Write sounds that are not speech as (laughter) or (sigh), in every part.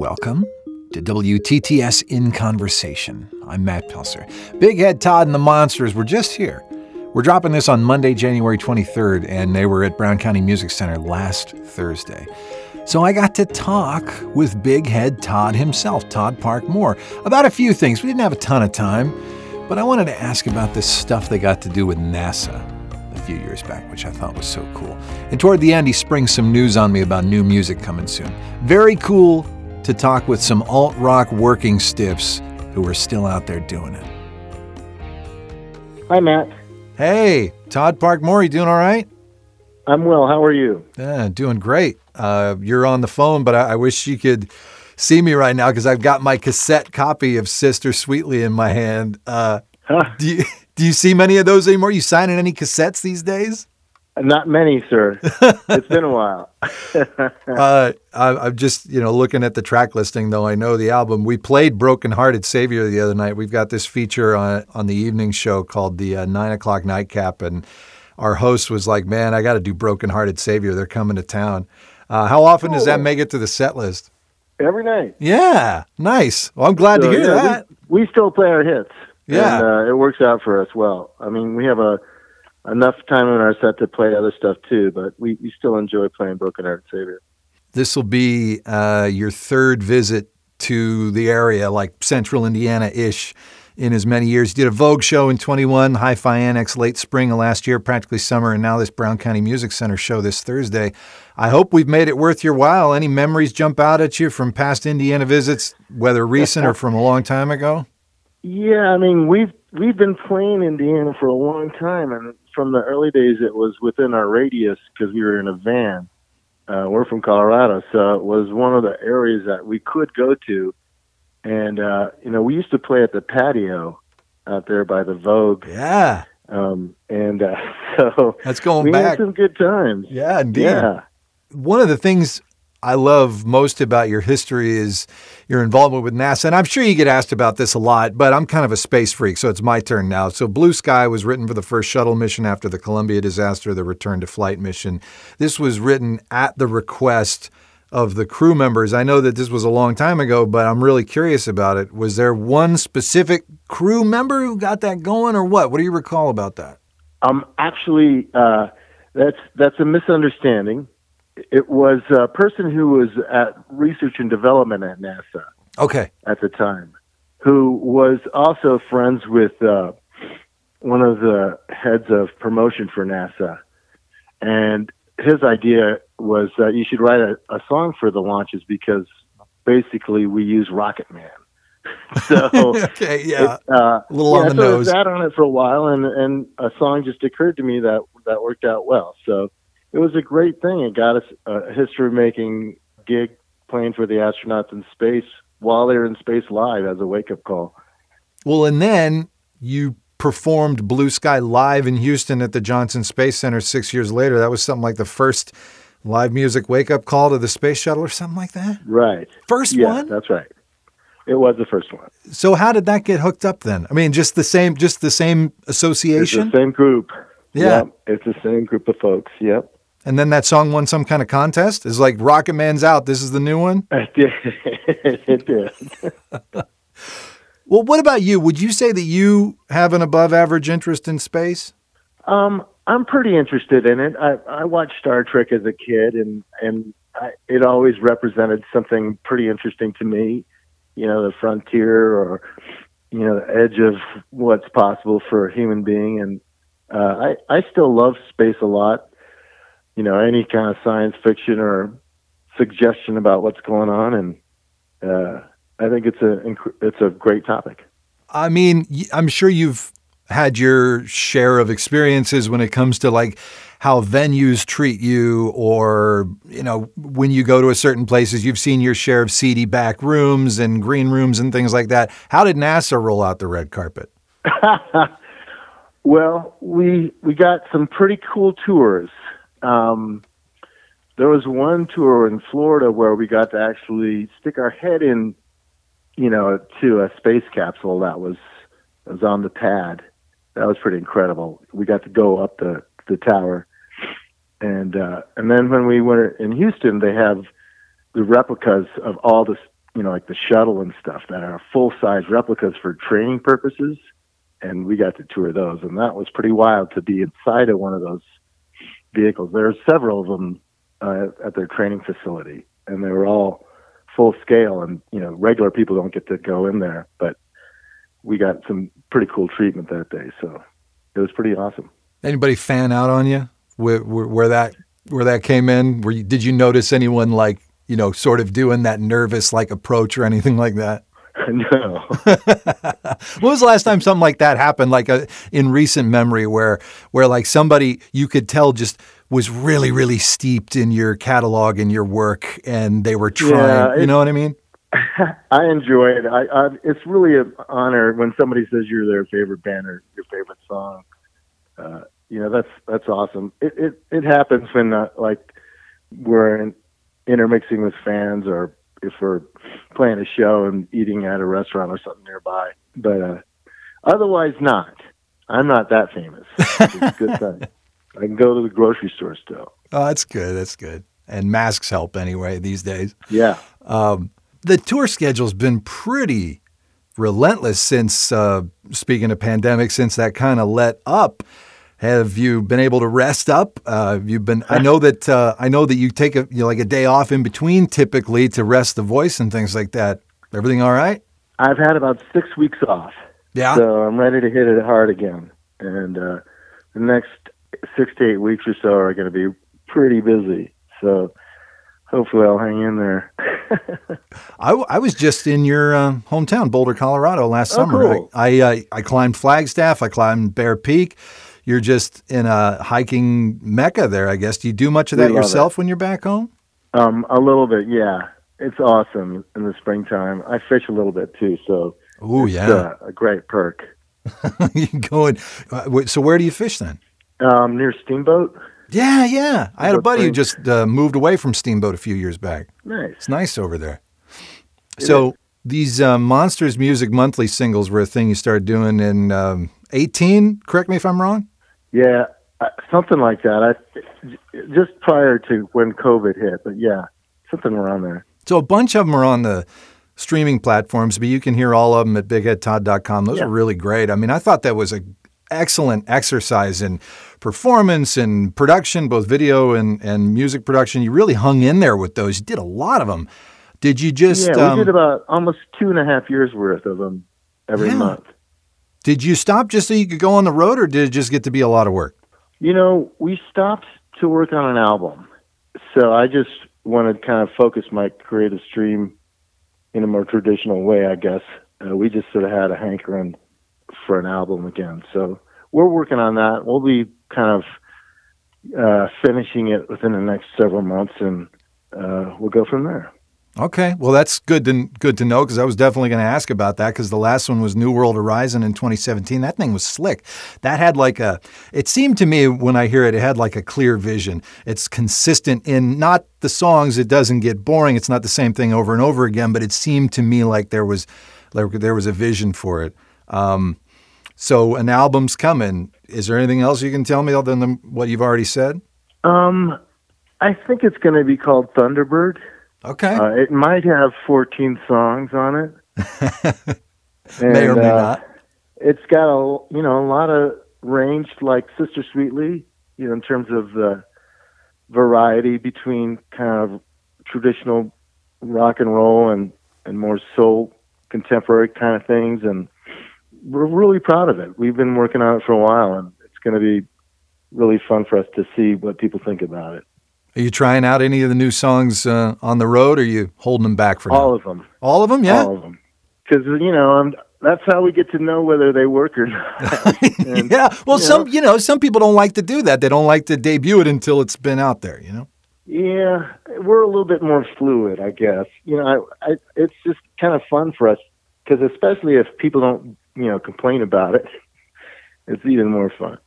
Welcome to WTTS In Conversation. I'm Matt Pilser. Big Head Todd and the Monsters were just here. We're dropping this on Monday, January 23rd, and they were at Brown County Music Center last Thursday. So I got to talk with Big Head Todd himself, Todd Park Mohr, about a few things. We didn't have a ton of time, but I wanted to ask about this stuff they got to do with NASA a few years back, which I thought was so cool. And toward the end, he springs some news on me about new music coming soon. Very cool to talk with some alt rock working stiffs who are still out there doing it. Hi, Matt. Hey, Todd Park Mohr, you doing all right? I'm well. How are you? Yeah, doing great. Uh, you're on the phone, but I, I wish you could see me right now because I've got my cassette copy of Sister Sweetly in my hand. Uh, Huh. do you (laughs) do you see many of those anymore? You signing any cassettes these days? Not many, sir. (laughs) it's been a while. (laughs) Uh, I, I'm just you know looking at the track listing though. I know the album. We played "Broken Hearted Savior" the other night. We've got this feature on on the evening show called the uh, Nine O'clock Nightcap, and our host was like, "Man, I got to do "Broken Hearted Savior." They're coming to town." Uh, how often does that Oh. make it to the set list? Every night. Yeah, nice. Well, I'm glad So, to hear yeah, that. We, we still play our hits. Yeah. And uh, it works out for us well. I mean, we have a enough time on our set to play other stuff too, but we, we still enjoy playing Broken Heart Savior. This will be uh, your third visit to the area, like central Indiana ish, in as many years. You did a Vogue show in 21, Hi Fi Annex late spring of last year, practically summer, and now this Brown County Music Center show this Thursday. I hope we've made it worth your while. Any memories jump out at you from past Indiana visits, whether recent or from a long time ago? Yeah, I mean, we've we've been playing Indiana for a long time, and from the early days, it was within our radius because we were in a van. Uh, we're from Colorado, so it was one of the areas that we could go to. And uh, you know, we used to play at the patio out there by the Vogue, Yeah, um, and uh, (laughs) so that's going we back. had some good times. Yeah, indeed. Yeah, one of the things I love most about your history is your involvement with NASA. And I'm sure you get asked about this a lot, but I'm kind of a space freak, so it's my turn now. So, Blue Sky was written for the first shuttle mission after the Columbia disaster, the return to flight mission. This was written at the request of the crew members. I know that this was a long time ago, but I'm really curious about it. Was there one specific crew member who got that going, or what? What do you recall about that? um, actually, uh, that's that's a misunderstanding. It was a person who was at research and development at NASA. Okay. at the time, who was also friends with uh, one of the heads of promotion for NASA. And his idea was that you should write a, a song for the launches because basically we use Rocket Man. (laughs) so (laughs) okay, yeah. it, uh, A little yeah, on the so nose. I sat on it for a while, and and a song just occurred to me that that worked out well. So it was a great thing. It got us a history making gig playing for the astronauts in space while they were in space live as a wake up call. Well, and then you performed Blue Sky live in Houston at the Johnson Space Center six years later. That was something like the first live music wake up call to the space shuttle or something like that. Right. First yeah, one. that's right. It was the first one. So how did that get hooked up then? I mean, just the same, just the same association, the same group. Yeah. Yep, it's the same group of folks. Yep. And then that song won some kind of contest. It's like Rocket Man's out. This is the new one. (laughs) It did. it did. Well, what about you? Would you say that you have an above average interest in space? Um, I'm pretty interested in it. I, I watched Star Trek as a kid, and and I, it always represented something pretty interesting to me. You know, the frontier, or you know, the edge of what's possible for a human being. And uh, I I still love space a lot. You know, any kind of science fiction or suggestion about what's going on, and uh, I think it's a it's a great topic. I mean, I'm sure you've had your share of experiences when it comes to like how venues treat you or, you know, when you go to a certain places, you've seen your share of seedy back rooms and green rooms and things like that. How did NASA roll out the red carpet? (laughs) well, we we got some pretty cool tours. Um, there was one tour in Florida where we got to actually stick our head in, you know, to a space capsule that was was on the pad. That was pretty incredible. We got to go up the the tower, and uh, and then when we were in Houston, they have the replicas of all the you you know, like the shuttle and stuff that are full size replicas for training purposes. And we got to tour those, and that was pretty wild to be inside of one of those vehicles. There are several of them uh, at their training facility, and they were all full scale. And you know, regular people don't get to go in there, but we got some pretty cool treatment that day. So it was pretty awesome. Anybody fan out on you where, where, where that where that came in? Were you, did you notice anyone like you know sort of doing that nervous like approach or anything like that? (laughs) no. (laughs) when was the last time something like that happened? Like a, in recent memory, where where like somebody you could tell just was really really steeped in your catalog and your work, and they were trying. Yeah, you know what I mean? (laughs) I enjoy it. I, I it's really an honor when somebody says you're their favorite band or your favorite song. Uh, you know that's that's awesome. It it, it happens when uh, like we're in, intermixing with fans or if we're playing a show and eating at a restaurant or something nearby. But uh, otherwise, not. I'm not that famous. It's a good (laughs) thing. I can go to the grocery store still. Oh, that's good. That's good. And masks help anyway these days. Yeah. Um, the tour schedule's been pretty relentless since, uh, speaking of pandemic, since that kind of let up. Have you been able to rest up? Uh, have you been? I know that uh, I know that you take a you know, like a day off in between typically to rest the voice and things like that. Everything all right? I've had about six weeks off. Yeah. So I'm ready to hit it hard again. And uh, the next six to eight weeks or so are going to be pretty busy. So hopefully I'll hang in there. (laughs) I, I was just in your uh, hometown, Boulder, Colorado, last Oh, summer. cool. I I, uh, I climbed Flagstaff. I climbed Bear Peak. You're just in a hiking mecca there, I guess. Do you do much of that yourself when you're back home? um, a little bit, yeah. It's awesome in the springtime. I fish a little bit too, so Oh yeah, uh, a great perk. (laughs) you going? Uh, so where do you fish then? Um, near Steamboat. Yeah, yeah. I had a buddy who just uh, moved away from Steamboat a few years back. Nice. It's nice over there. It so these uh, Monsters Music Monthly singles were a thing you started doing in um, 18. Correct me if I'm wrong. Yeah, uh, something like that. I just prior to when COVID hit, but yeah, something around there. So a bunch of them are on the streaming platforms, but you can hear all of them at bigheadtodd.com. Those Yeah. are really great. I mean, I thought that was a excellent exercise in performance and production, both video and, and music production. You really hung in there with those. You did a lot of them. Did you just yeah, um, we did about almost two and a half years worth of them every Yeah. month. Did you stop just so you could go on the road or did it just get to be a lot of work? You know, we stopped to work on an album, so I just wanted to kind of focus my creative stream in a more traditional way. I guess uh, we just sort of had a hankering for an album again, so we're working on that. We'll be kind of uh, finishing it within the next several months, and uh, we'll go from there. Okay, well that's good to good to know because I was definitely going to ask about that because the last one was New World Horizon in 2017. That thing was slick. That had like a. It seemed to me when I hear it, it had like a clear vision. It's consistent in not the songs. It doesn't get boring. It's not the same thing over and over again. But it seemed to me like there was, like there was a vision for it. Um, so an album's coming. Is there anything else you can tell me other than what you've already said? Um, I think it's going to be called Thunderbird. Okay, Uh, it might have 14 songs on it. (laughs) may or may uh, not. It's got a you know a lot of range like Sister Sweetly, you know, in terms of the variety between kind of traditional rock and roll and and more soul contemporary kind of things and we're really proud of it. We've been working on it for a while and it's going to be really fun for us to see what people think about it. Are you trying out any of the new songs uh, on the road, or are you holding them back for now? All of them. All of them, yeah. All of them. Because you know, I'm, that's how we get to know whether they work or not. And, (laughs) yeah. Well, you some know. you know some people don't like to do that. They don't like to debut it until it's been out there. You know. Yeah, we're a little bit more fluid, I guess. You know, I, I, it's just kind of fun for us because, especially if people don't, you know, complain about it, it's even more fun.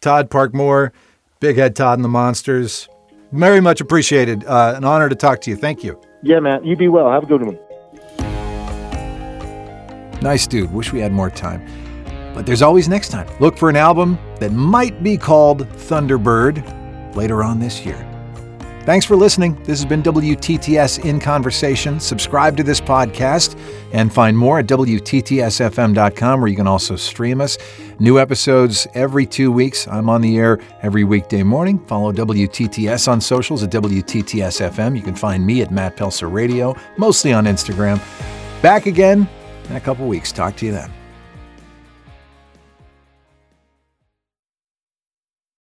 Todd Park Mohr, Big Head Todd and the Monsters. Very much appreciated. Uh, an honor to talk to you. Thank you. Yeah, man. you be well. Have a good one. Nice dude. Wish we had more time. But there's always next time. Look for an album that might be called Thunderbird later on this year. Thanks for listening. This has been WTTS in Conversation. Subscribe to this podcast and find more at WTTSFM.com, where you can also stream us. New episodes every two weeks. I'm on the air every weekday morning. Follow WTTS on socials at WTTSFM. You can find me at Matt Pelser Radio, mostly on Instagram. Back again in a couple weeks. Talk to you then.